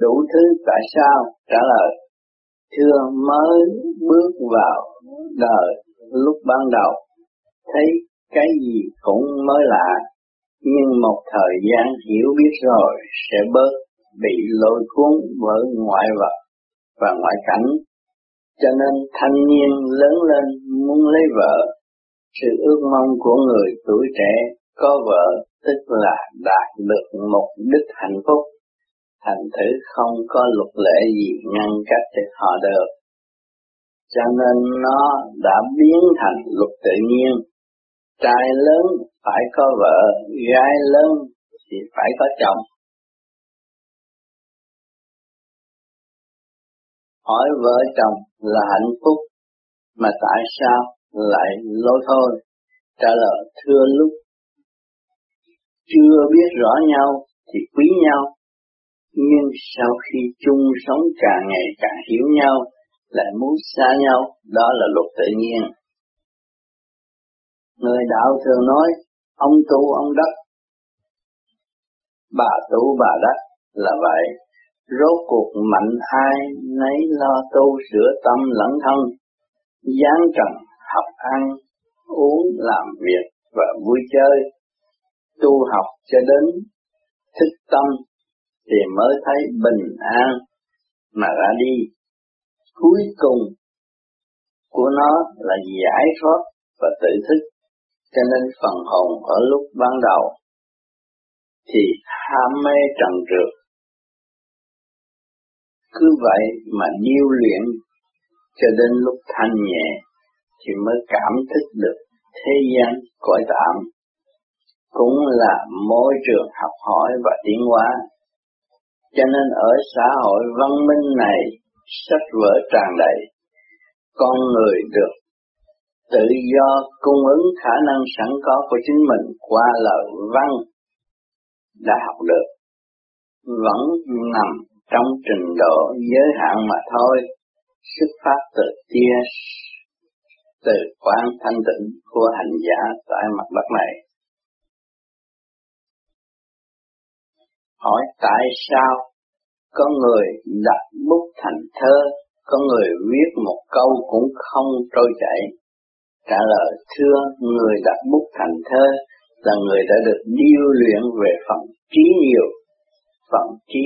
đủ thứ tại sao? Trả lời, thưa mới bước vào đời lúc ban đầu, thấy cái gì cũng mới lạ, nhưng một thời gian hiểu biết rồi sẽ bớt bị lôi cuốn bởi ngoại vật và ngoại cảnh. Cho nên thanh niên lớn lên muốn lấy vợ. Sự ước mong của người tuổi trẻ có vợ tức là đạt được một đích hạnh phúc thành thử không có luật lệ gì ngăn cách được họ được. Cho nên nó đã biến thành luật tự nhiên. Trai lớn phải có vợ, gái lớn thì phải có chồng. Hỏi vợ chồng là hạnh phúc, mà tại sao lại lôi thôi? Trả lời thưa lúc chưa biết rõ nhau thì quý nhau nhưng sau khi chung sống càng ngày càng hiểu nhau, lại muốn xa nhau, đó là luật tự nhiên. Người đạo thường nói, ông tu ông đất, bà tu bà đất là vậy. Rốt cuộc mạnh ai nấy lo tu sửa tâm lẫn thân, gián trần học ăn, uống, làm việc và vui chơi, tu học cho đến thức tâm thì mới thấy bình an mà ra đi. Cuối cùng của nó là giải thoát và tự thức, cho nên phần hồn ở lúc ban đầu thì ham mê trần trượt. Cứ vậy mà điêu luyện cho đến lúc thanh nhẹ thì mới cảm thức được thế gian cõi tạm cũng là môi trường học hỏi và tiến hóa cho nên ở xã hội văn minh này, sách vở tràn đầy, con người được tự do cung ứng khả năng sẵn có của chính mình qua lời văn đã học được, vẫn nằm trong trình độ giới hạn mà thôi, xuất phát từ tia từ quan thanh tịnh của hành giả tại mặt đất này. Hỏi tại sao có người đặt bút thành thơ, có người viết một câu cũng không trôi chảy. Trả lời thưa người đặt bút thành thơ là người đã được điêu luyện về phần trí nhiều, phần trí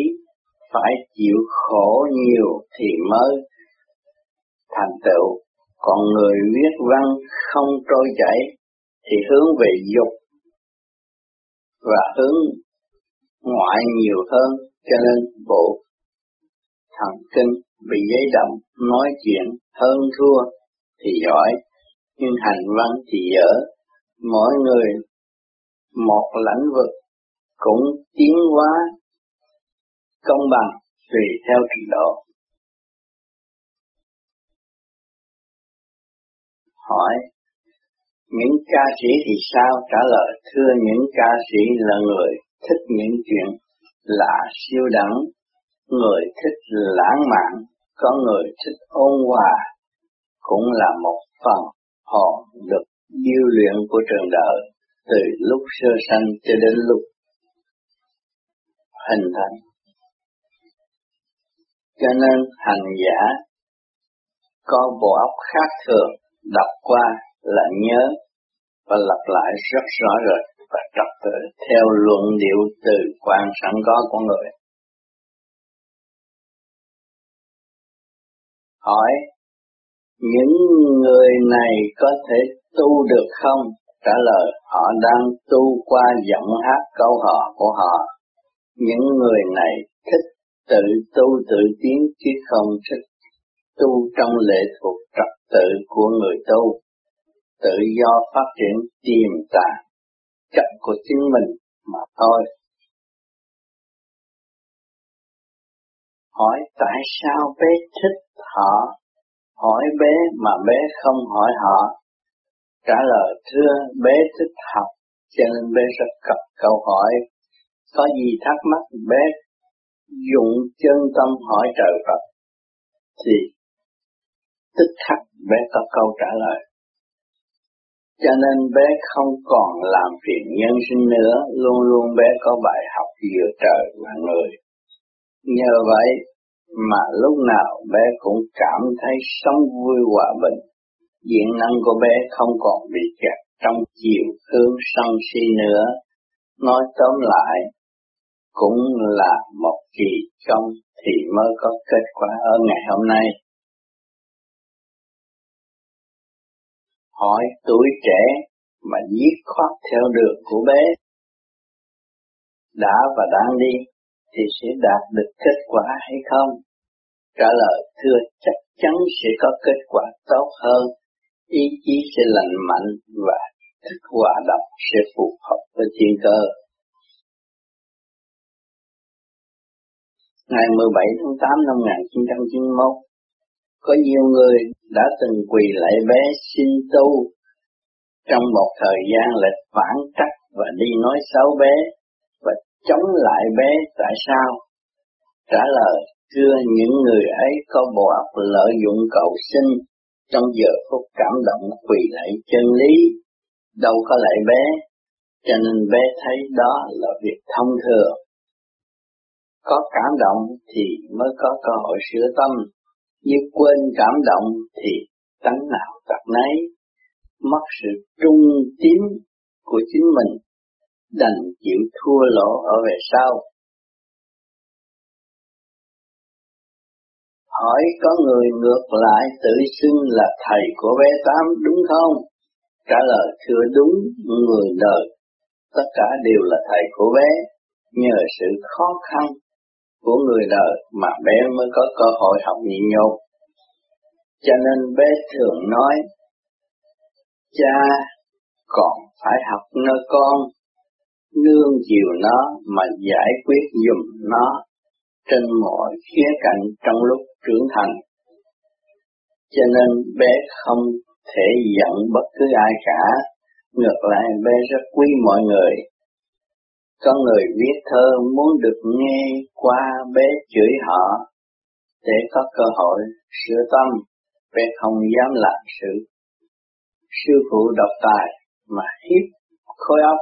phải chịu khổ nhiều thì mới thành tựu, còn người viết văn không trôi chảy thì hướng về dục và hướng ngoại nhiều hơn, cho nên bộ thần kinh bị giấy động, nói chuyện hơn thua, thì giỏi. Nhưng hành văn thì dở. Mỗi người một lãnh vực cũng tiến hóa công bằng tùy theo trình độ. Hỏi, những ca sĩ thì sao? Trả lời, thưa những ca sĩ là người thích những chuyện lạ siêu đẳng, người thích lãng mạn, có người thích ôn hòa, cũng là một phần hồn được điêu luyện của trường đời từ lúc sơ sanh cho đến lúc hình thành. Cho nên hành giả có bộ óc khác thường, đọc qua là nhớ và lặp lại rất rõ rệt và trật tự theo luận điệu từ quan sẵn có của người. Hỏi, những người này có thể tu được không? Trả lời, họ đang tu qua giọng hát câu hò của họ. Những người này thích tự tu tự tiến chứ không thích tu trong lệ thuộc trật tự của người tu. Tự do phát triển tiềm tàng chậm của chính mình mà thôi. Hỏi tại sao bé thích họ, hỏi bé mà bé không hỏi họ. Trả lời thưa bé thích học, cho nên bé rất cập câu hỏi. Có gì thắc mắc bé dụng chân tâm hỏi trời Phật, thì tức khắc bé có câu trả lời cho nên bé không còn làm phiền nhân sinh nữa, luôn luôn bé có bài học giữa trời và người. Nhờ vậy mà lúc nào bé cũng cảm thấy sống vui hòa bình. Diện năng của bé không còn bị kẹt trong chiều hướng sân si nữa. Nói tóm lại, cũng là một kỳ công thì mới có kết quả ở ngày hôm nay. Hỏi tuổi trẻ mà giết khoát theo đường của bé đã và đang đi thì sẽ đạt được kết quả hay không? Trả lời thưa chắc chắn sẽ có kết quả tốt hơn, ý chí sẽ lành mạnh và thức hòa đồng sẽ phù hợp với thiên cơ. Ngày 17 tháng 8 năm 1991, có nhiều người đã từng quỳ lại bé xin tu trong một thời gian lại phản trắc và đi nói xấu bé và chống lại bé tại sao? Trả lời, thưa những người ấy có bộ óc lợi dụng cầu sinh trong giờ phút cảm động quỳ lại chân lý, đâu có lại bé, cho nên bé thấy đó là việc thông thường. Có cảm động thì mới có cơ hội sửa tâm, nếu quên cảm động thì tánh nào tật nấy, mất sự trung tín của chính mình đành chịu thua lỗ ở về sau. Hỏi có người ngược lại tự xưng là thầy của bé Tám đúng không? Trả lời thưa đúng, người đời, tất cả đều là thầy của bé, nhờ sự khó khăn của người đời mà bé mới có cơ hội học nhịn nhục. Cho nên bé thường nói, cha còn phải học nơi con nương chiều nó mà giải quyết dùm nó trên mọi khía cạnh trong lúc trưởng thành. Cho nên bé không thể giận bất cứ ai cả, ngược lại bé rất quý mọi người. Có người viết thơ muốn được nghe qua bé chửi họ để có cơ hội sửa tâm, bé không dám làm sự. Sư phụ độc tài mà hiếp khối óc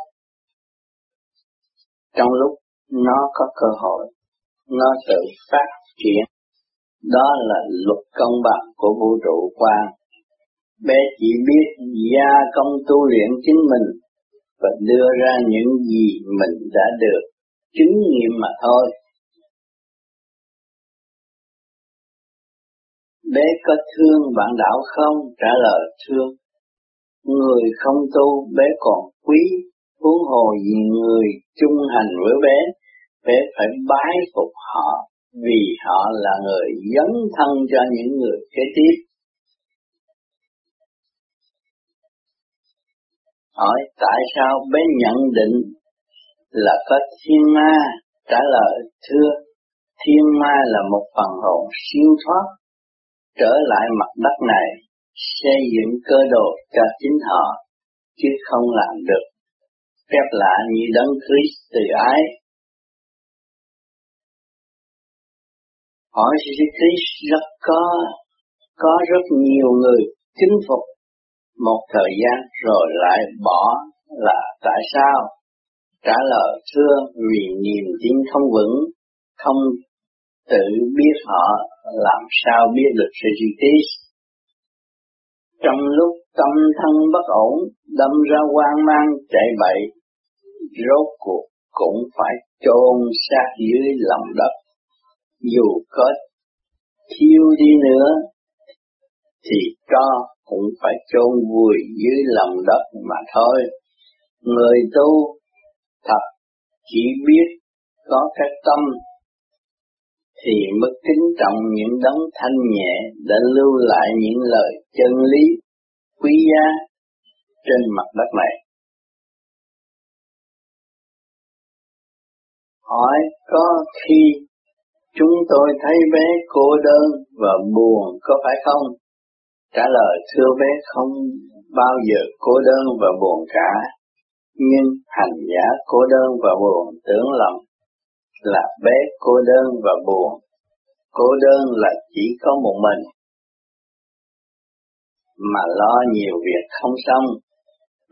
trong lúc nó có cơ hội, nó tự phát triển. Đó là luật công bằng của vũ trụ quan. Bé chỉ biết gia công tu luyện chính mình và đưa ra những gì mình đã được chứng nghiệm mà thôi. Bé có thương bạn đạo không? Trả lời thương. Người không tu bé còn quý huống hồ gì người chung hành với bé, bé phải bái phục họ vì họ là người dấn thân cho những người kế tiếp. Hỏi tại sao bé nhận định là có thiên ma? Trả lời thưa, thiên ma là một phần hồn siêu thoát trở lại mặt đất này xây dựng cơ đồ cho chính họ chứ không làm được phép lạ như đấng Christ từ ái. Hỏi Jesus Christ rất có, có rất nhiều người kính phục một thời gian rồi lại bỏ là tại sao? Trả lời thưa vì niềm tin không vững, không tự biết họ làm sao biết được sự Christ. Trong lúc tâm thân bất ổn, đâm ra hoang mang chạy bậy, rốt cuộc cũng phải chôn xác dưới lòng đất. Dù có thiêu đi nữa, thì cho cũng phải chôn vùi dưới lòng đất mà thôi. Người tu thật chỉ biết có cái tâm thì mới kính trọng những đấng thanh nhẹ đã lưu lại những lời chân lý quý giá trên mặt đất này. hỏi có khi chúng tôi thấy bé cô đơn và buồn có phải không? Trả lời thưa bé không bao giờ cô đơn và buồn cả, nhưng hành giả cô đơn và buồn tưởng lầm là bé cô đơn và buồn. Cô đơn là chỉ có một mình, mà lo nhiều việc không xong,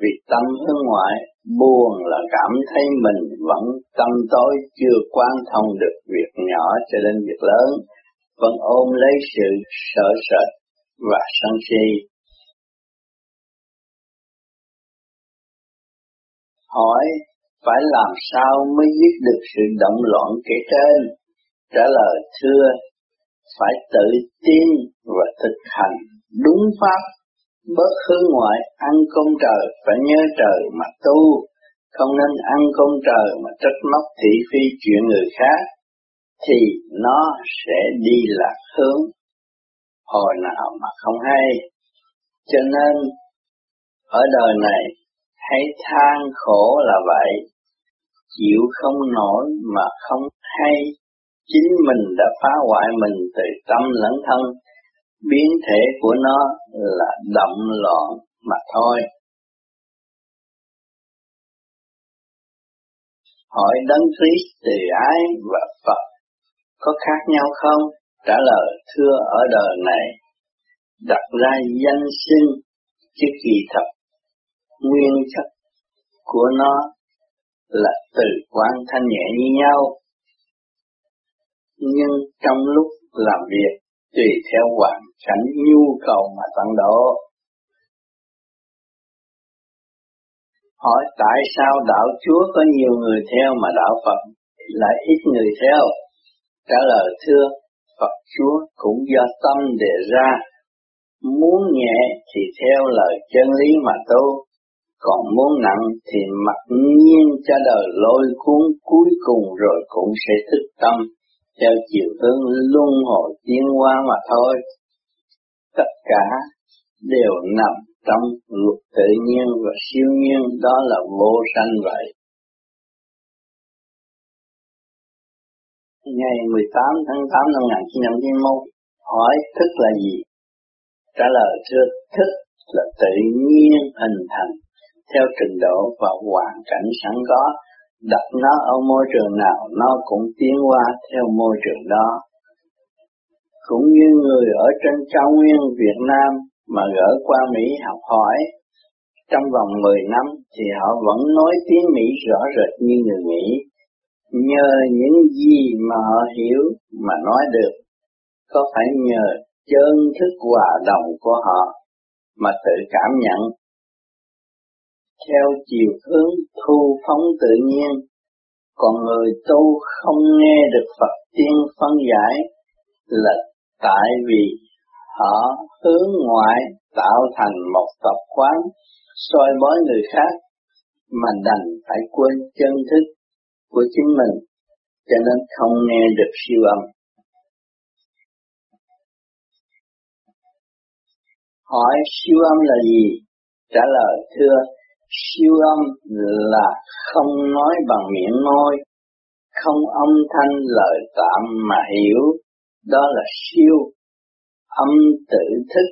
vì tâm hướng ngoại buồn là cảm thấy mình vẫn tâm tối chưa quan thông được việc nhỏ cho đến việc lớn, vẫn ôm lấy sự sợ sệt và sân si. Hỏi phải làm sao mới giết được sự động loạn kể trên? Trả lời thưa, phải tự tin và thực hành đúng pháp, bớt hướng ngoại, ăn công trời, phải nhớ trời mà tu, không nên ăn công trời mà trách móc thị phi chuyện người khác, thì nó sẽ đi lạc hướng hồi nào mà không hay. Cho nên, ở đời này, hãy than khổ là vậy, chịu không nổi mà không hay, chính mình đã phá hoại mình từ tâm lẫn thân, biến thể của nó là động loạn mà thôi. Hỏi Đấng Christ từ ái và Phật có khác nhau không? Trả lời, thưa, ở đời này đặt ra danh sinh chứ kỳ thật, nguyên chất của nó là từ quan thanh nhẹ như nhau, nhưng trong lúc làm việc tùy theo hoàn cảnh nhu cầu mà tăng độ. Hỏi, tại sao đạo Chúa có nhiều người theo mà đạo Phật lại ít người theo? Trả lời, thưa Phật Chúa cũng do tâm đề ra muốn nhẹ thì theo lời chân lý mà tu, còn muốn nặng thì mặc nhiên cho đời lôi cuốn cuối cùng rồi cũng sẽ thức tâm, theo chiều hướng luân hồi tiến hóa mà thôi. Tất cả đều nằm trong luật tự nhiên và siêu nhiên, đó là vô sanh vậy. Ngày 18 tháng 8 năm 1991 hỏi thức là gì? Trả lời thưa thức là tự nhiên hình thành theo trình độ và hoàn cảnh sẵn có, đặt nó ở môi trường nào nó cũng tiến qua theo môi trường đó. Cũng như người ở trên cao nguyên Việt Nam mà gỡ qua Mỹ học hỏi, trong vòng 10 năm thì họ vẫn nói tiếng Mỹ rõ rệt như người Mỹ, nhờ những gì mà họ hiểu mà nói được, có phải nhờ chân thức hòa đồng của họ mà tự cảm nhận? Theo chiều hướng thu phóng tự nhiên, còn người tu không nghe được Phật tiên phân giải là tại vì họ hướng ngoại tạo thành một tập quán soi bói người khác mà đành phải quên chân thức của chính mình cho nên không nghe được siêu âm. Hỏi siêu âm là gì? Trả lời thưa siêu âm là không nói bằng miệng nói, không âm thanh lời tạm mà hiểu, đó là siêu âm tự thức.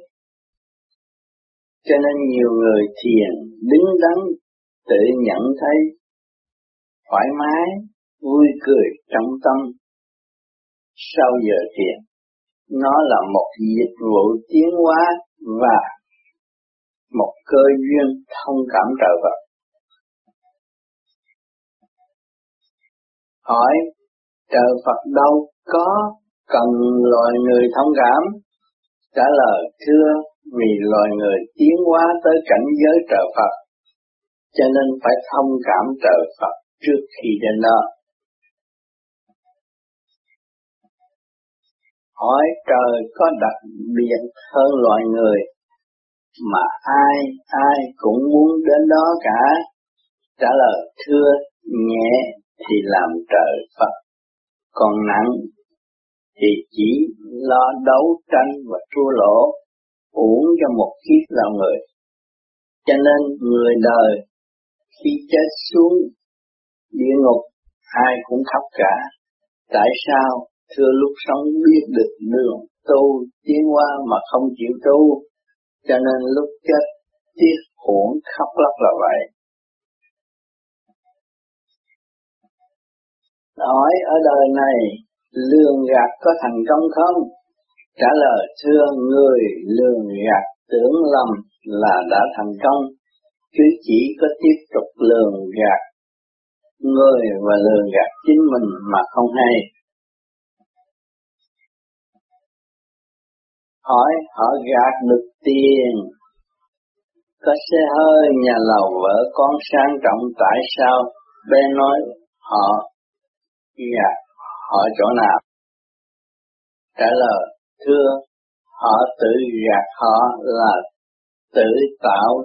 Cho nên nhiều người thiền đứng đắn tự nhận thấy thoải mái, vui cười trong tâm. Sau giờ thiền, nó là một dịch vụ tiến hóa và một cơ duyên thông cảm trời Phật. Hỏi, trời Phật đâu có cần loài người thông cảm? Trả lời, thưa, vì loài người tiến hóa tới cảnh giới trời Phật, cho nên phải thông cảm trời Phật trước khi đến đó. Hỏi trời có đặc biệt hơn loài người mà ai ai cũng muốn đến đó cả. Trả lời thưa nhẹ thì làm trời Phật, còn nặng thì chỉ lo đấu tranh và thua lỗ, uổng cho một kiếp làm người. Cho nên người đời khi chết xuống địa ngục ai cũng khóc cả. Tại sao thưa lúc sống biết được đường tu tiến qua mà không chịu tu cho nên lúc chết tiếc hỗn khóc lóc là vậy. Nói ở đời này lường gạt có thành công không? Trả lời thưa người lường gạt tưởng lầm là đã thành công, chứ chỉ có tiếp tục lường gạt người và lừa gạt chính mình mà không hay. Hỏi họ gạt được tiền, có xe hơi, nhà lầu, vợ con sang trọng tại sao? Bé nói họ gạt họ chỗ nào? Trả lời, thưa, họ tự gạt họ là tự tạo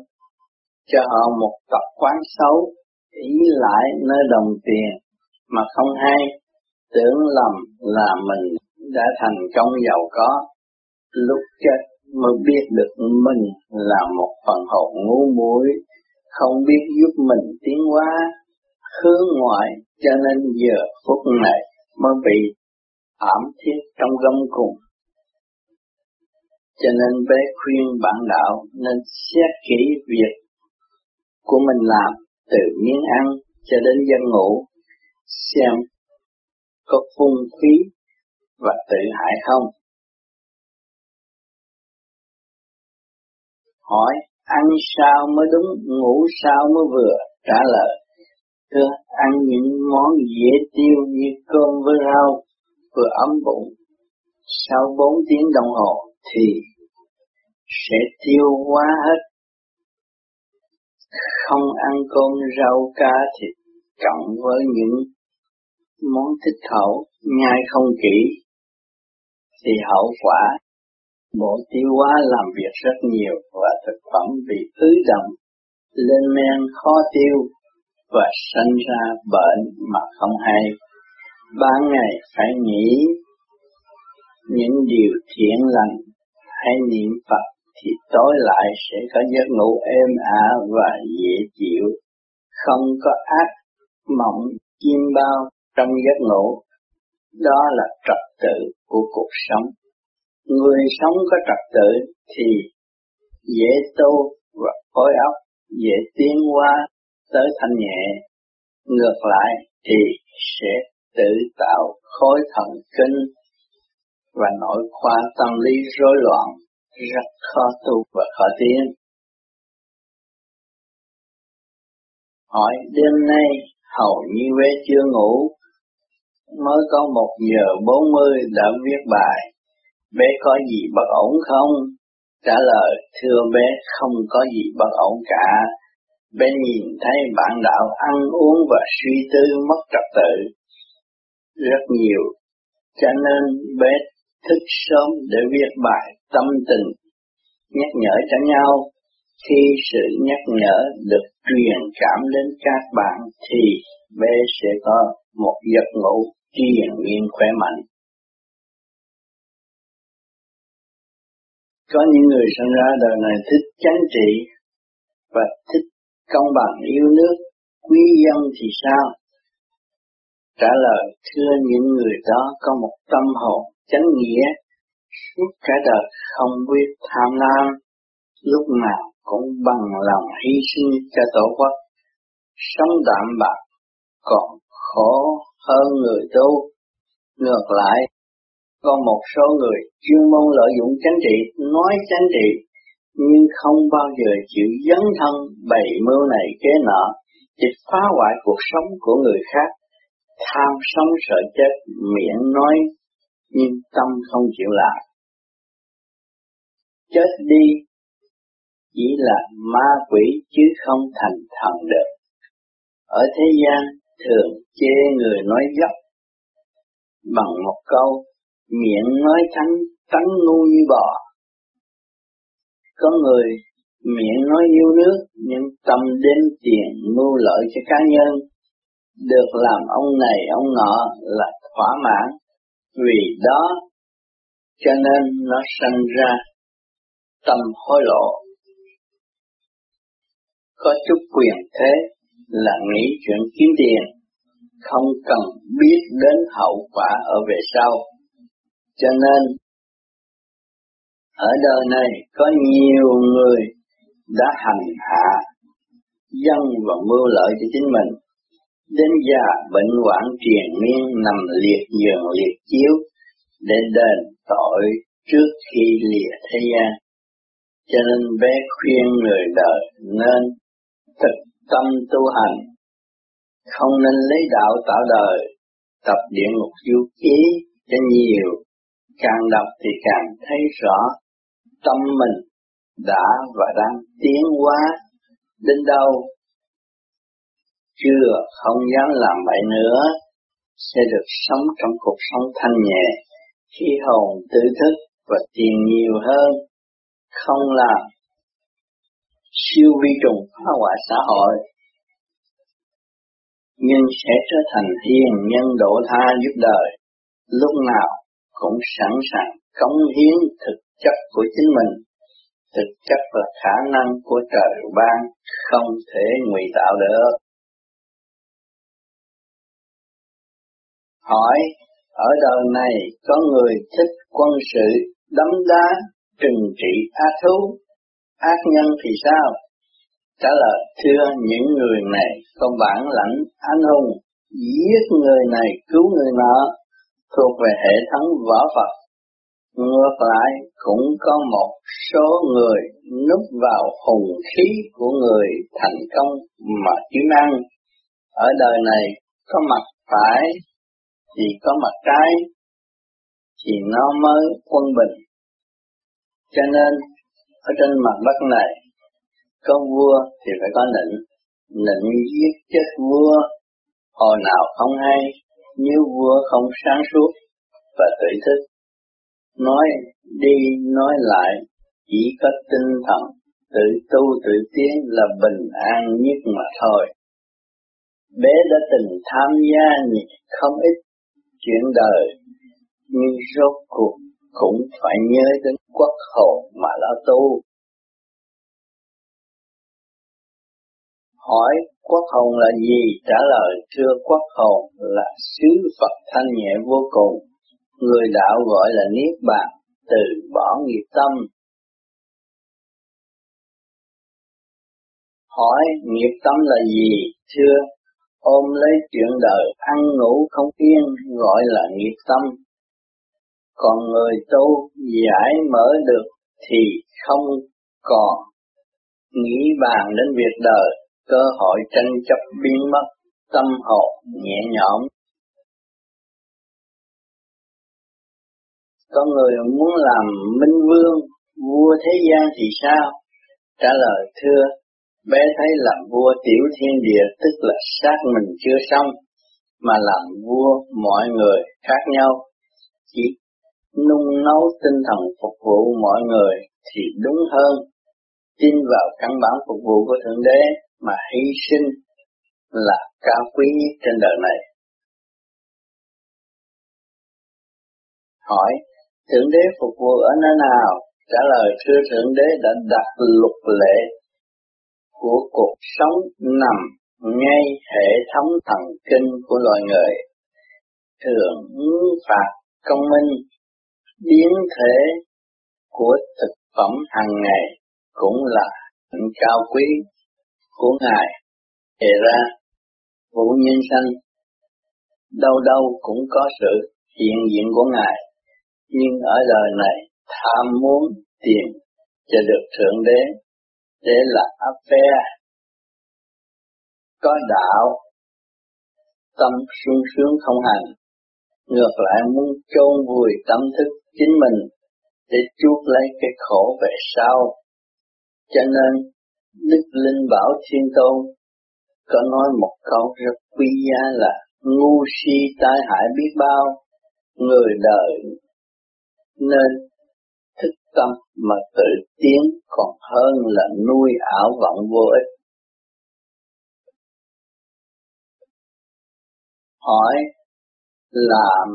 cho họ một tập quán xấu ý lại nơi đồng tiền mà không hay. Tưởng lầm là mình đã thành công giàu có. Lúc chết mới biết được mình là một phần hồn ngu muội, không biết giúp mình tiến hóa, hướng ngoại cho nên giờ phút này mới bị ảm thiết trong gông cùng. Cho nên bé khuyên bạn đạo nên xét kỹ việc của mình làm từ miếng ăn cho đến dân ngủ, xem có phung phí và tự hại không? Hỏi, ăn sao mới đúng, ngủ sao mới vừa? Trả lời, thưa, ăn những món dễ tiêu như cơm với rau vừa ấm bụng. Sau 4 tiếng đồng hồ thì sẽ tiêu hóa hết không ăn cơm rau cá thịt cộng với những món thích khẩu nhai không kỹ thì hậu quả bộ tiêu hóa, làm việc rất nhiều và thực phẩm bị ứ động, lên men khó tiêu và sinh ra bệnh mà không hay. Ba ngày phải nghĩ những điều thiện lành hay niệm Phật thì tối lại sẽ có giấc ngủ êm ả và dễ chịu, không có ác mộng chim bao trong giấc ngủ. Đó là trật tự của cuộc sống. Người sống có trật tự thì dễ tu và khối óc, dễ tiến hóa tới thanh nhẹ. Ngược lại thì sẽ tự tạo khối thần kinh và nội khoa tâm lý rối loạn rất khó tu và khó tiến. Hỏi đêm nay hầu như bé chưa ngủ, mới có một giờ bốn mươi đã viết bài, bé có gì bất ổn không? Trả lời, thưa bé không có gì bất ổn cả. Bé nhìn thấy bạn đạo ăn uống và suy tư mất trật tự rất nhiều, cho nên bé thức sớm để viết bài tâm tình, nhắc nhở cho nhau. Khi sự nhắc nhở được truyền cảm đến các bạn thì bé sẽ có một giấc ngủ triền miên khỏe mạnh. Có những người sinh ra đời này thích chánh trị và thích công bằng yêu nước, quý dân thì sao? Trả lời, thưa những người đó có một tâm hồn chánh nghĩa, suốt cả đời không biết tham lam, lúc nào cũng bằng lòng hy sinh cho tổ quốc, sống đạm bạc, còn khổ hơn người tu. Ngược lại, có một số người chuyên môn lợi dụng chánh trị, nói chánh trị, nhưng không bao giờ chịu dấn thân bày mưu này kế nọ, chỉ phá hoại cuộc sống của người khác tham sống sợ chết, miệng nói, nhưng tâm không chịu làm. Chết đi chỉ là ma quỷ chứ không thành thần được. Ở thế gian thường chê người nói dốc bằng một câu, miệng nói trắng tánh ngu như bò. Có người miệng nói yêu nước, nhưng tâm đến tiền mưu lợi cho cá nhân được làm ông này ông nọ là thỏa mãn vì đó cho nên nó sinh ra tâm hối lộ. Có chút quyền thế là nghĩ chuyện kiếm tiền, không cần biết đến hậu quả ở về sau. Cho nên, ở đời này có nhiều người đã hành hạ dân và mưu lợi cho chính mình đến già bệnh hoạn triền miên nằm liệt giường liệt chiếu để đền tội trước khi lìa thế gian. Cho nên bé khuyên người đời nên thực tâm tu hành, không nên lấy đạo tạo đời, tập địa ngục du ký cho nhiều, càng đọc thì càng thấy rõ tâm mình đã và đang tiến hóa đến đâu chưa không dám làm vậy nữa, sẽ được sống trong cuộc sống thanh nhẹ khi hồn tự thức và tiền nhiều hơn. Không làm siêu vi trùng phá hoại xã hội, nhưng sẽ trở thành hiền nhân độ tha giúp đời. Lúc nào cũng sẵn sàng cống hiến thực chất của chính mình, thực chất là khả năng của trời ban không thể ngụy tạo được. Hỏi, ở đời này có người thích quân sự đấm đá, trừng trị ác thú? Ác nhân thì sao? Trả lời, thưa những người này có bản lãnh anh hùng, giết người này cứu người nọ thuộc về hệ thống võ Phật. Ngược lại, cũng có một số người núp vào hùng khí của người thành công mà kiếm ăn ở đời này có mặt phải vì có mặt trái, thì nó mới quân bình. Cho nên, ở trên mặt đất này, có vua thì phải có nịnh. Nịnh giết chết vua, hồi nào không hay, nếu vua không sáng suốt và tự thức. Nói đi, nói lại, chỉ có tinh thần, tự tu, tự tiến là bình an nhất mà thôi. Bé đã từng tham gia không ít chuyện đời nhưng rốt cuộc cũng phải nhớ đến quốc hồn mà lo tu. Hỏi quốc hồn là gì? Trả lời thưa quốc hồn là sứ Phật thanh nhẹ vô cùng. Người đạo gọi là Niết Bàn, từ bỏ nghiệp tâm. Hỏi nghiệp tâm là gì? Thưa, ôm lấy chuyện đời ăn ngủ không yên gọi là nghiệp tâm còn người tu giải mở được thì không còn nghĩ bàn đến việc đời, cơ hội tranh chấp biến mất, tâm hồn nhẹ nhõm. Có người muốn làm minh vương, vua thế gian thì sao? Trả lời thưa, bé thấy làm vua tiểu thiên địa tức là xác mình chưa xong, mà làm vua mọi người khác nhau, chỉ nung nấu tinh thần phục vụ mọi người thì đúng hơn. Tin vào căn bản phục vụ của thượng đế mà hy sinh là cao quý nhất trên đời này. Hỏi thượng đế phục vụ ở nơi nào? Trả lời thưa thượng đế đã đặt luật lệ của cuộc sống nằm ngay hệ thống thần kinh của loài người. Thường phạt công minh, biến thể của thực phẩm hàng ngày cũng là hạnh cao quý của Ngài. Đề ra, vũ nhân sanh đâu đâu cũng có sự hiện diện của Ngài, nhưng ở đời này tham muốn tìm cho được Thượng Đế để là áp phe có đạo tâm sung sướng không hành ngược lại muốn chôn vùi tâm thức chính mình để chuốc lấy cái khổ về sau. Cho nên, Đức Linh Bảo Thiên Tôn có nói một câu rất quý giá là ngu si tai hại biết bao, người đời nên tâm mà tự tiến còn hơn là nuôi ảo vọng vô ích. Hỏi, làm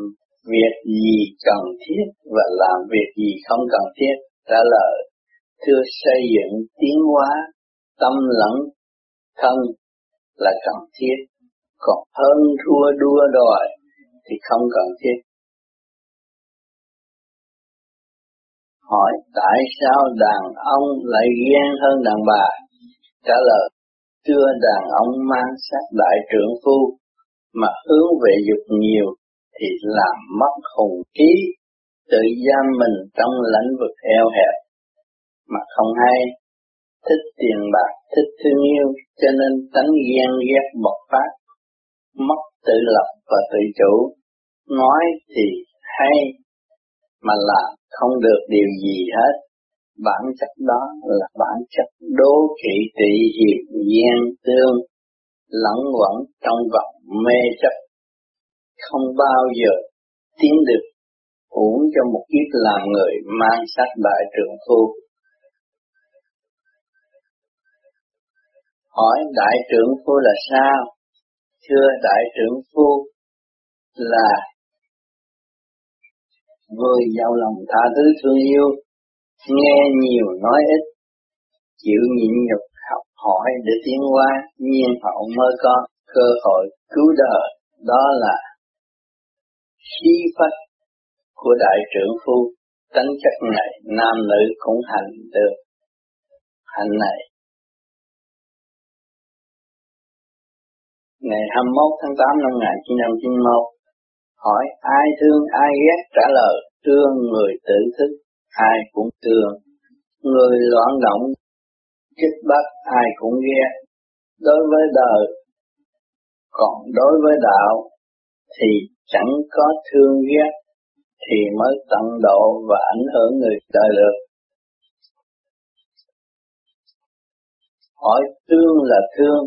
việc gì cần thiết và làm việc gì không cần thiết? Trả lời, thưa xây dựng tiến hóa, tâm lẫn thân là cần thiết. Còn hơn thua đua đòi thì không cần thiết. Hỏi tại sao đàn ông lại ghen hơn đàn bà? Trả lời chưa đàn ông mang sắc đại trưởng phu mà hướng về dục nhiều thì làm mất hùng khí, tự giam mình trong lãnh vực eo hẹp, mà không hay, thích tiền bạc, thích thương yêu, cho nên tánh ghen ghét bộc phát, mất tự lập và tự chủ, nói thì hay, mà làm không được điều gì hết, bản chất đó là bản chất đố kỵ tị hiệp gian tương lẫn quẩn trong vòng mê chấp. Không bao giờ tiến được uổng cho một kiếp làm người mang sách đại trưởng phu. Hỏi đại trưởng phu là sao? Thưa đại trưởng phu là người giàu lòng tha thứ thương yêu nghe nhiều nói ít chịu nhịn nhục học hỏi để tiến qua, nhiên hậu mới có cơ hội cứu đời đó là khí phách của đại trưởng phu. Tánh chất này nam nữ cũng hành được. Hành này. Ngày 21 tháng 8 năm 1991 hỏi ai thương ai ghét trả lời, thương người tự thức, ai cũng thương. Người loạn động, kích bắt, ai cũng ghét. Đối với đời, còn đối với đạo, thì chẳng có thương ghét, thì mới tận độ và ảnh hưởng người đời được. Hỏi thương là thương,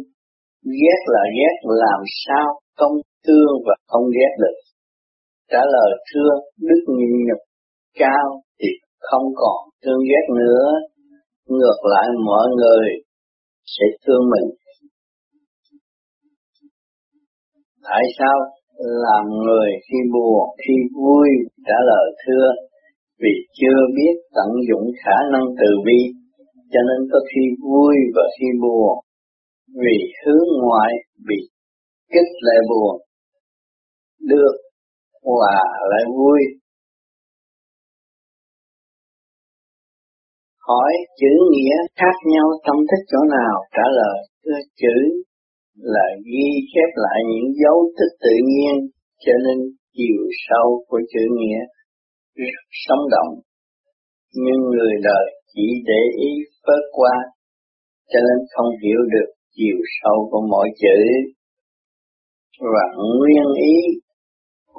ghét là ghét, làm sao không thương và không ghét được trả lời, thưa đức nhịn nhục cao thì không còn thương ghét nữa. Ngược lại, mọi người sẽ thương mình. Tại sao làm người khi buồn, khi vui? Trả lời, thưa, vì chưa biết tận dụng khả năng từ bi, cho nên có khi vui và khi buồn. Vì hướng ngoại bị kích lại buồn, được hòa lại vui. Hỏi chữ nghĩa khác nhau trong thích chỗ nào? Trả lời, thưa chữ là ghi chép lại những dấu tích tự nhiên, cho nên chiều sâu của chữ nghĩa rất sống động. Nhưng người đời chỉ để ý phớt qua, cho nên không hiểu được chiều sâu của mỗi chữ và nguyên ý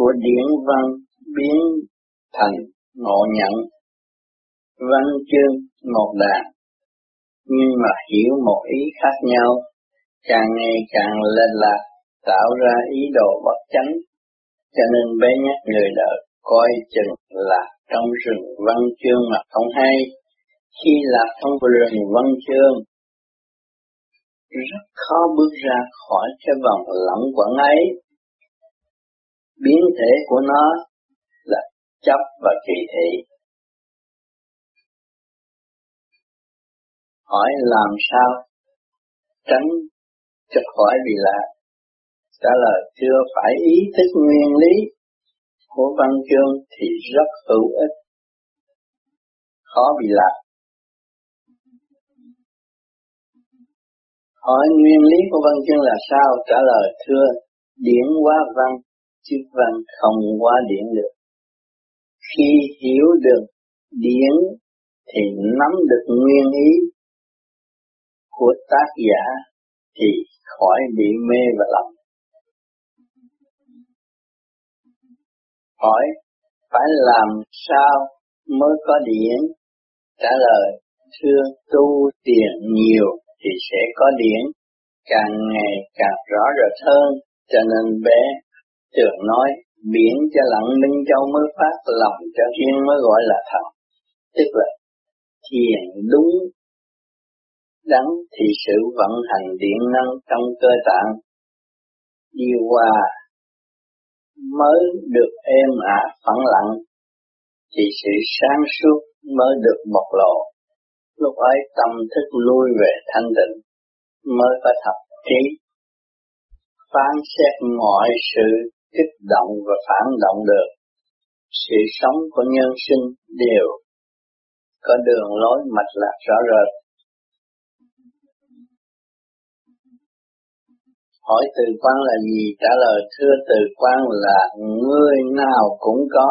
của điển văn biến thành ngộ nhận văn chương một đàn. Nhưng mà hiểu một ý khác nhau, càng ngày càng lên lạc, tạo ra ý đồ bất chánh. Cho nên bé nhắc người đời coi chừng là trong rừng văn chương mà không hay. Khi là trong rừng văn chương, rất khó bước ra khỏi cái vòng lẫn quẩn ấy biến thể của nó là chấp và kỳ thị. Hỏi làm sao tránh cho khỏi bị lạc? Trả lời chưa phải ý thức nguyên lý của văn chương thì rất hữu ích, khó bị lạc. Hỏi nguyên lý của văn chương là sao? Trả lời thưa, điển hóa văn chứ văn không qua điển được. Khi hiểu được điển thì nắm được nguyên ý của tác giả thì khỏi bị mê và lầm. Hỏi phải làm sao mới có điển? Trả lời thưa tu tiền nhiều thì sẽ có điển, càng ngày càng rõ rệt hơn, cho nên bé Thường nói, biển cho lặng minh châu mới phát lòng cho thiên mới gọi là thần. Tức là thiền đúng đắn thì sự vận hành điện năng trong cơ tạng đi qua mới được êm ả phẳng lặng thì sự sáng suốt mới được bộc lộ. Lúc ấy tâm thức lui về thanh tịnh mới có thật trí phán xét mọi sự kích động và phản động được. Sự sống của nhân sinh đều có đường lối mạch lạc rõ rệt. Hỏi từ quan là gì? Trả lời thưa từ quan là người nào cũng có.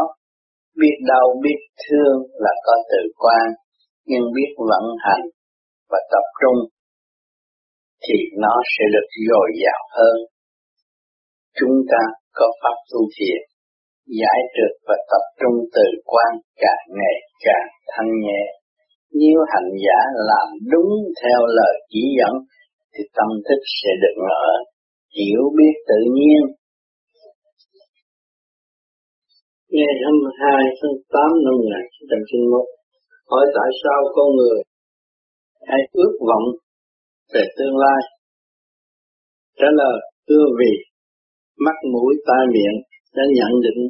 Biết đau biết thương là có từ quan, nhưng biết vận hành và tập trung thì nó sẽ được dồi dào hơn. Chúng ta có pháp tu thiền, giải trượt và tập trung từ quan càng ngày càng thanh nhẹ, Nếu hành giả làm đúng theo lời chỉ dẫn thì tâm thức sẽ được mở, hiểu biết tự nhiên. Ngày 22 tháng 8 năm 1991, hỏi tại sao con người hay ước vọng về tương lai? Trả lời, thưa vì mắt mũi tai miệng đã nhận định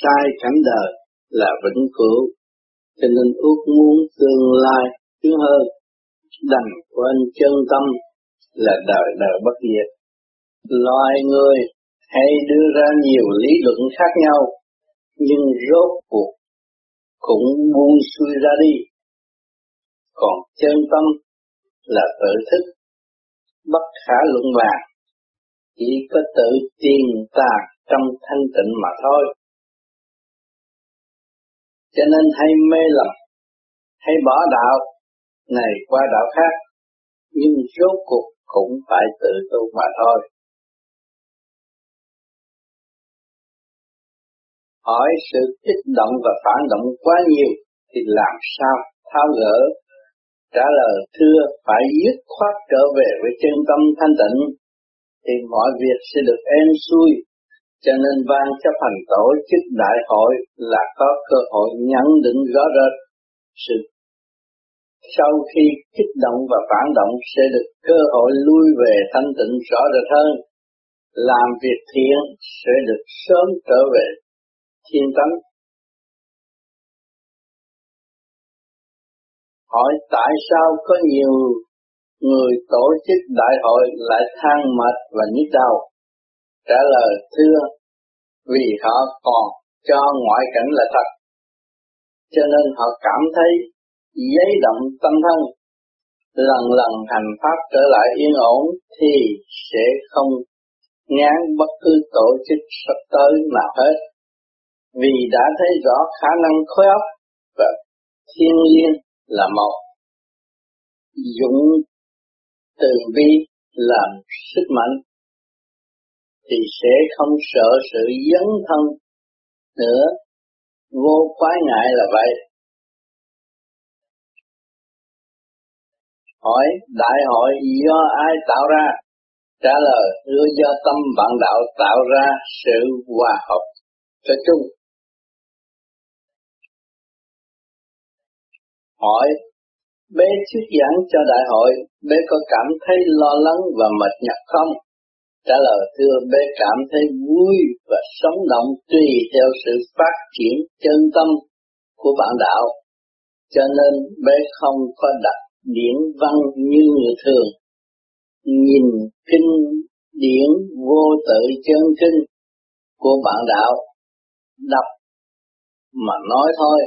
sai cảnh đời là vĩnh cửu, cho nên ước muốn tương lai tiến hơn, đành quên chân tâm là đời đời bất diệt. Loài người hay đưa ra nhiều lý luận khác nhau, nhưng rốt cuộc cũng buông xuôi ra đi. Còn chân tâm là tự thức, bất khả luận bàn, chỉ có tự tiền tà trong thanh tịnh mà thôi. Cho nên hay mê lầm, hay bỏ đạo này qua đạo khác, nhưng rốt cuộc cũng phải tự tu mà thôi. Hỏi sự kích động và phản động quá nhiều thì làm sao tháo gỡ? Trả lời thưa phải dứt khoát trở về với chân tâm thanh tịnh thì mọi việc sẽ được êm xuôi. Cho nên ban chấp hành tổ chức đại hội là có cơ hội nhận định rõ rệt sự sau khi kích động và phản động sẽ được cơ hội lui về thanh tịnh rõ rệt hơn. Làm việc thiện sẽ được sớm trở về thiên tánh. Hỏi tại sao có nhiều người tổ chức đại hội lại than mệt và nhức đầu Trả lời thưa, vì họ còn cho ngoại cảnh là thật, cho nên họ cảm thấy giấy động tâm thân, lần lần hành pháp trở lại yên ổn thì sẽ không ngán bất cứ tổ chức sắp tới nào hết. Vì đã thấy rõ khả năng khối óc và thiên nhiên là một. Dụng từ bi làm sức mạnh, thì sẽ không sợ sự dấn thân nữa. Vô quái ngại là vậy. Hỏi, đại hội do ai tạo ra? Trả lời đưa do tâm bạn đạo tạo ra sự hòa hợp cho chung. Hỏi bé thuyết giảng cho đại hội, bé có cảm thấy lo lắng và mệt nhọc không? Trả lời thưa bé cảm thấy vui và sống động tùy theo sự phát triển chân tâm của bạn đạo. Cho nên bé không có đặt điển văn như người thường. Nhìn kinh điển vô tự chân kinh của bạn đạo, đọc mà nói thôi,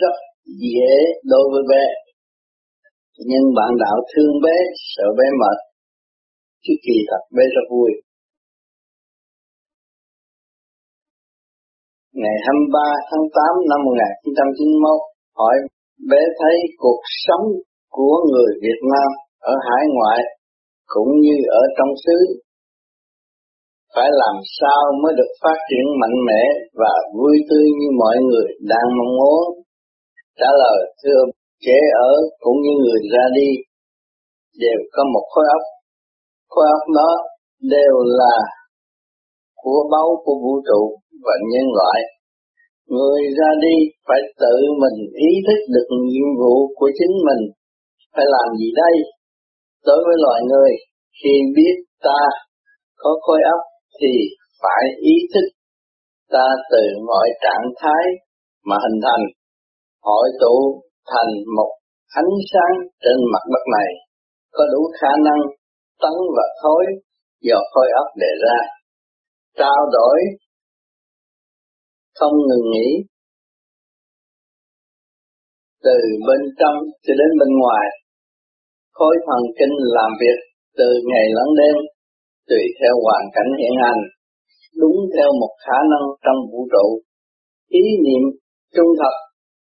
rất dễ đối với bé. Nhưng bạn đạo thương bé, sợ bé mệt, chứ kỳ thật bé rất vui. Ngày 23 tháng 8 năm 1991, hỏi bé thấy cuộc sống của người Việt Nam ở hải ngoại cũng như ở trong xứ phải làm sao mới được phát triển mạnh mẽ và vui tươi như mọi người đang mong muốn. Trả lời thưa trẻ ở cũng như người ra đi đều có một khối óc. Khối óc đó đều là của báu của vũ trụ và nhân loại Người ra đi phải tự mình ý thức được nhiệm vụ của chính mình. Phải làm gì đây? Đối với loài người, khi biết ta có khối óc thì phải ý thức ta từ mọi trạng thái mà hình thành, hội tụ thành một ánh sáng trên mặt đất này, có đủ khả năng tấn và khối do khối óc đề ra. Trao đổi không ngừng nghỉ từ bên trong cho đến bên ngoài khối thần kinh làm việc từ ngày lẫn đêm tùy theo hoàn cảnh hiện hành đúng theo một khả năng trong vũ trụ ý niệm trung thật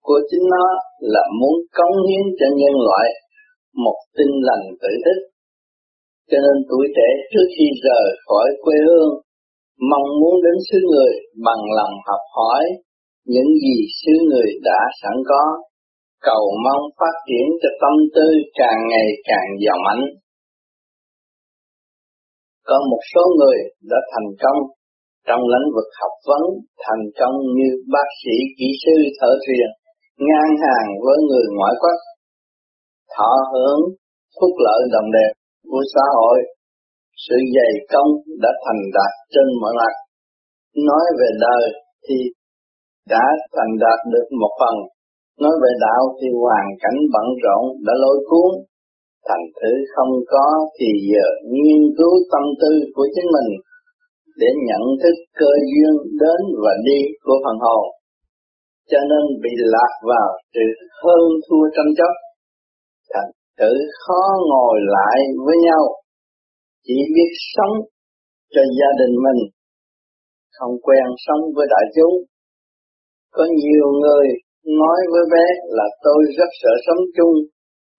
của chính nó là muốn cống hiến cho nhân loại một tinh lành tự thức cho nên tuổi trẻ trước khi rời khỏi quê hương mong muốn đến xứ người bằng lòng học hỏi những gì xứ người đã sẵn có, cầu mong phát triển cho tâm tư càng ngày càng giàu mạnh. Có một số người đã thành công trong lĩnh vực học vấn, thành công như bác sĩ, kỹ sư, thợ thuyền, ngang hàng với người ngoại quốc, thọ hưởng phúc lợi đồng đẹp của xã hội, sự dày công đã thành đạt trên mọi mặt. Nói về đời thì đã thành đạt được một phần, nói về đạo thì hoàn cảnh bận rộn đã lôi cuốn, thành thử không có thì giờ nghiên cứu tâm tư của chính mình để nhận thức cơ duyên đến và đi của phần hồn cho nên bị lạc vào sự hơn thua tranh chấp. Thật tự khó ngồi lại với nhau, chỉ biết sống cho gia đình mình, không quen sống với đại chúng. Có nhiều người nói với bé là tôi rất sợ sống chung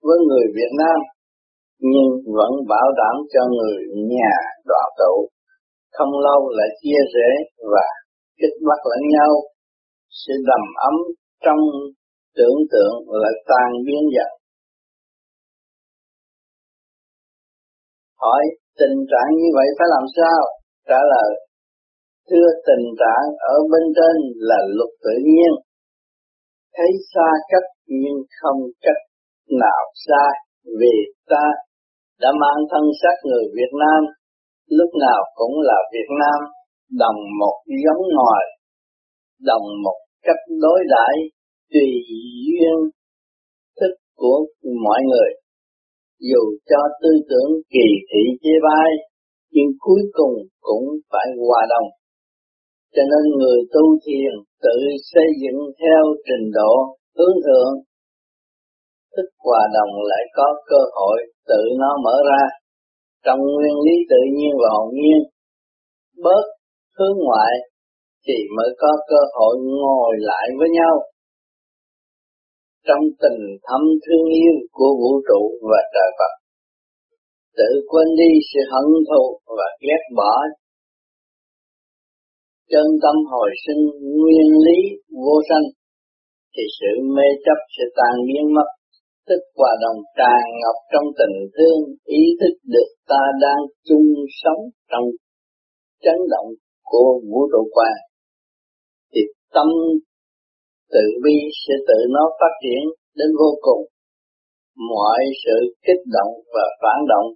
với người Việt Nam, nhưng vẫn bảo đảm cho người nhà đọa tụ, không lâu lại chia rẽ và kích bắt lẫn nhau sự đầm ấm trong tưởng tượng lại tan biến dần. Hỏi tình trạng như vậy phải làm sao? Trả lời, thưa tình trạng ở bên trên là luật tự nhiên. Thấy xa cách nhưng không cách nào xa vì ta đã mang thân xác người Việt Nam lúc nào cũng là Việt Nam đồng một giống nòi đồng một cách đối đãi tùy duyên thức của mọi người. Dù cho tư tưởng kỳ thị chê bai, nhưng cuối cùng cũng phải hòa đồng. Cho nên người tu thiền tự xây dựng theo trình độ hướng thượng, thức hòa đồng lại có cơ hội tự nó mở ra. Trong nguyên lý tự nhiên và hồn nhiên, bớt hướng ngoại thì mới có cơ hội ngồi lại với nhau trong tình thâm thương yêu của vũ trụ và trời Phật. Tự quên đi sự hận thù và ghét bỏ chân tâm hồi sinh nguyên lý vô sanh, thì sự mê chấp sẽ tan biến mất, tức hòa đồng tràn ngập trong tình thương, ý thức được ta đang chung sống trong chấn động của vũ trụ quan thì tâm tự bi sẽ tự nó phát triển đến vô cùng. Mọi sự kích động và phản động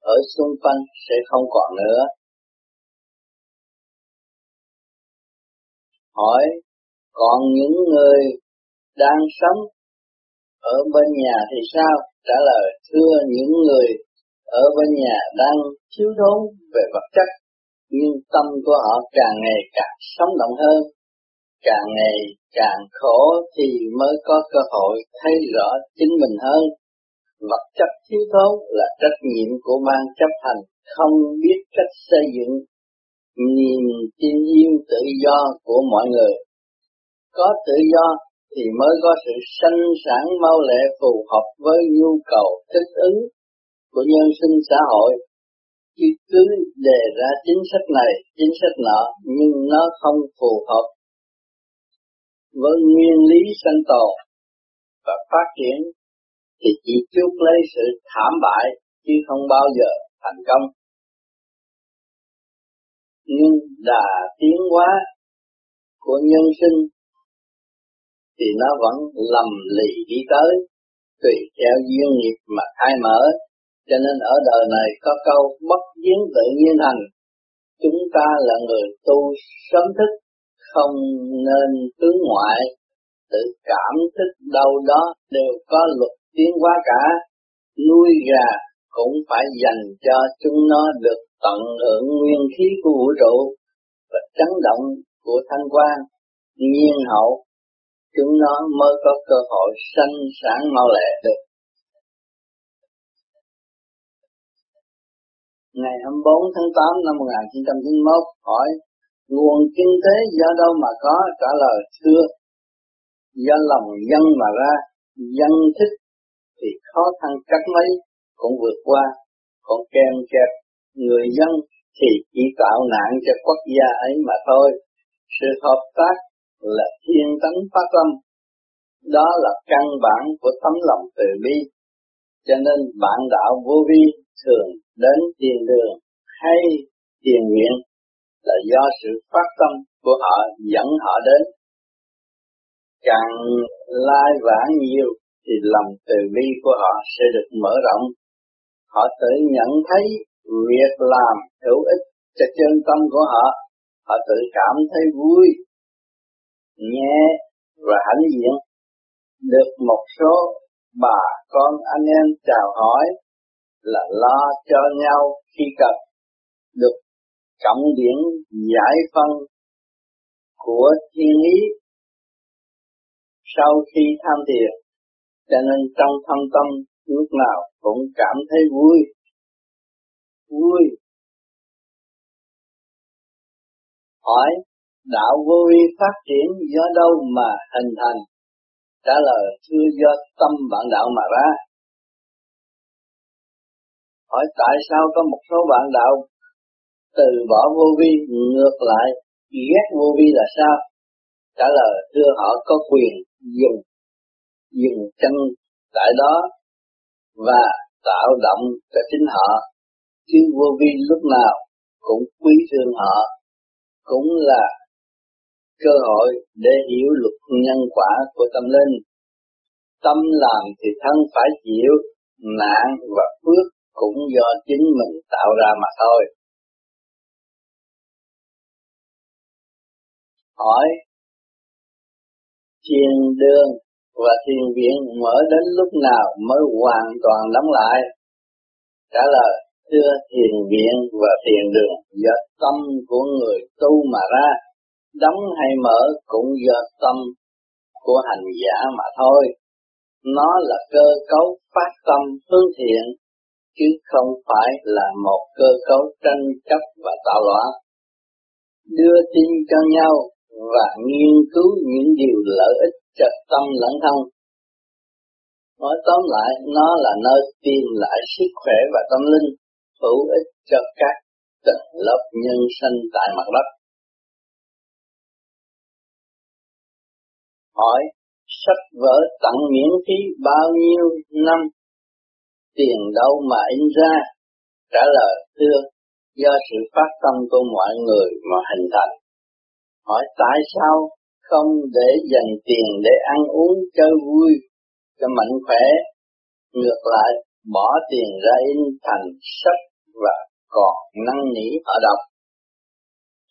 ở xung quanh sẽ không còn nữa. Hỏi, còn những người đang sống ở bên nhà thì sao? Trả lời, thưa những người ở bên nhà đang thiếu thốn về vật chất nhưng tâm của họ càng ngày càng sống động hơn. Càng ngày càng khổ thì mới có cơ hội thấy rõ chính mình hơn. Vật chất thiếu thốn là trách nhiệm của ban chấp hành, không biết cách xây dựng niềm tin yêu tự do của mọi người. Có tự do thì mới có sự sanh sản mau lẹ phù hợp với nhu cầu thích ứng của nhân sinh xã hội chứ cứ đề ra chính sách này, chính sách nọ, nhưng nó không phù hợp với nguyên lý sinh tồn và phát triển, thì chỉ chuốc lấy sự thảm bại chứ không bao giờ thành công. Nhưng đà tiến hóa của nhân sinh thì nó vẫn lầm lì đi tới, tùy theo duyên nghiệp mà khai mở cho nên ở đời này có câu, bất biến tự nhiên thành chúng ta là người tu sớm thức, không nên tướng ngoại. Tự cảm thức đâu đó đều có luật tiến hóa cả. Nuôi gà cũng phải dành cho chúng nó được tận hưởng nguyên khí của vũ trụ và chấn động của thanh quan nhiên hậu. Chúng nó mới có cơ hội sanh sản mau lẹ được. Ngày 24 tháng 8 năm 1991 hỏi, nguồn kinh tế do đâu mà có? Trả lời, thưa, do lòng dân mà ra, dân thích thì khó khăn cách mấy, cũng vượt qua, còn kèm kẹp người dân thì chỉ tạo nạn cho quốc gia ấy mà thôi. Sự hợp tác là thiên tánh phát tâm, đó là căn bản của tấm lòng từ bi. Cho nên bạn đạo vô vi thường đến tiền đường hay tiền nguyện là do sự phát tâm của họ dẫn họ đến. Càng lai vãng nhiều thì lòng từ bi của họ sẽ được mở rộng. Họ tự nhận thấy việc làm hữu ích cho chân tâm của họ. Họ tự cảm thấy vui, nhẹ và hãnh diện. Được một số bà con anh em chào hỏi là lo cho nhau khi cần. Được trọng điển giải phân của thiên ý sau khi tham thiền. Cho nên trong thâm tâm lúc nào cũng cảm thấy vui. Vui. Hỏi, đạo vô vi phát triển do đâu mà hình thành? Trả lời chưa do tâm bạn đạo mà ra hỏi tại sao có một số bạn đạo từ bỏ vô vi, ngược lại, ghét vô vi là sao? Trả lời, thưa họ có quyền dùng dùng chân tại đó và tạo động cho chính họ. Chứ vô vi lúc nào cũng quý thương họ, cũng là cơ hội để hiểu luật nhân quả của tâm linh. Tâm làm thì thân phải chịu nạn và phước cũng do chính mình tạo ra mà thôi. Hỏi thiền đường và thiền viện mở đến lúc nào mới hoàn toàn đóng lại? Trả lời, thưa thiền viện và thiền đường do tâm của người tu mà ra, đóng hay mở cũng do tâm của hành giả mà thôi. Nó là cơ cấu phát tâm hướng thiện chứ không phải là một cơ cấu tranh chấp và tạo loạn đưa tin cho nhau và nghiên cứu những điều lợi ích cho tâm lẫn thân. Nói tóm lại, nó là nơi tìm lại sức khỏe và tâm linh, hữu ích cho các tầng lớp nhân sinh tại mặt đất. Hỏi, sách vở tặng miễn phí bao nhiêu năm? Tiền đâu mà in ra? Trả lời thưa, do sự phát tâm của mọi người mà hình thành. Hỏi tại sao không để dành tiền để ăn uống chơi vui cho mạnh khỏe? Ngược lại bỏ tiền ra in thành sách và còn năn nỉ họ đọc.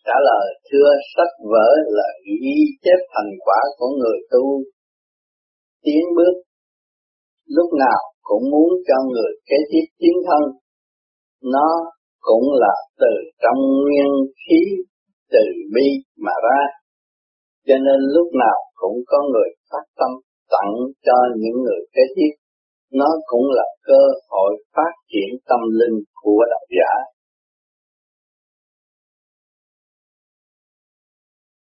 Trả lời thưa sách vở là ghi chép thành quả của người tu. Tiến bước. Lúc nào cũng muốn cho người kế tiếp tiến thân. Nó cũng là từ trong nguyên khí từ bi mà ra. Cho nên lúc nào cũng có người phát tâm tặng cho những người kế tiếp. Nó cũng là cơ hội phát triển tâm linh của đạo giả.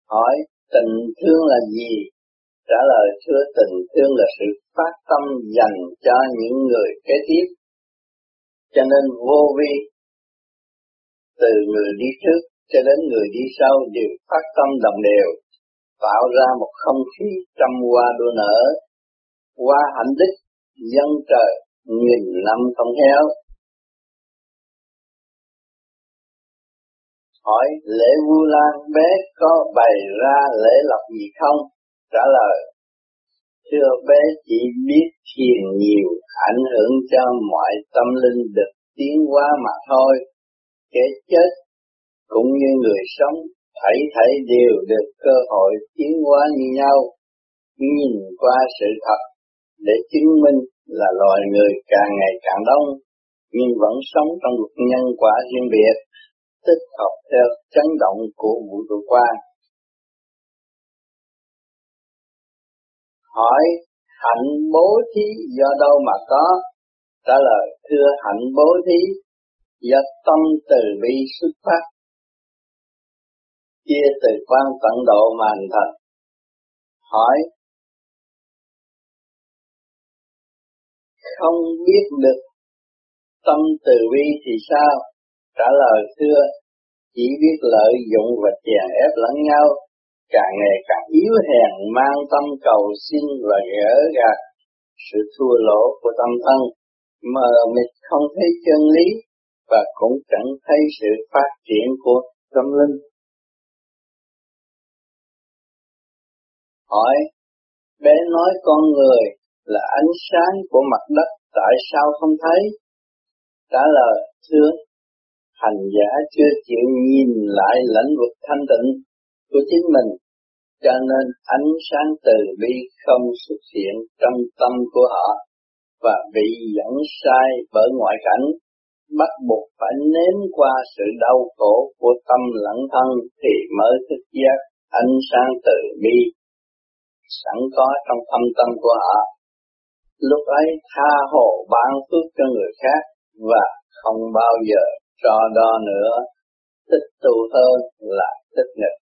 Hỏi tình thương là gì? Trả lời thưa tình thương là sự phát tâm dành cho những người kế tiếp cho nên vô vi từ người đi trước cho đến người đi sau đều phát tâm đồng đều, tạo ra một không khí trăm hoa đua nở, hoa hạnh đích, dân trời, nghìn năm không héo. Hỏi lễ Vu Lan bé có bày ra lễ lập gì không? Trả lời, thưa bé chỉ biết thiền nhiều ảnh hưởng cho mọi tâm linh được tiến hóa mà thôi. Kẻ chết cũng như người sống thảy thảy đều được cơ hội tiến hóa như nhau nhìn qua sự thật để chứng minh là loài người càng ngày càng đông nhưng vẫn sống trong luật nhân quả riêng biệt tích hợp theo chấn động của vũ trụ quan hỏi hạnh bố thí do đâu mà có trả lời thưa hạnh bố thí do tâm từ bi xuất phát chia từ quan tận độ mà hành thành. Hỏi không biết được tâm từ bi thì sao? Trả lời thưa, chỉ biết lợi dụng và chèn ép lẫn nhau, càng ngày càng yếu hèn mang tâm cầu xin và gỡ gạt sự thua lỗ của tâm thân mờ mịt không thấy chân lý và cũng chẳng thấy sự phát triển của tâm linh. Hỏi, bé nói con người là ánh sáng của mặt đất tại sao không thấy? Trả lời, thưa, hành giả chưa chịu nhìn lại lãnh vực thanh tịnh của chính mình, cho nên ánh sáng từ bi không xuất hiện trong tâm của họ và bị dẫn sai bởi ngoại cảnh bắt buộc phải nếm qua sự đau khổ của tâm lẫn thân thì mới thức giác ánh sáng từ bi sẵn có trong thâm tâm của họ. Lúc ấy tha hồ ban phước cho người khác và không bao giờ cho đo nữa, tích tu hơn là tích nghịch.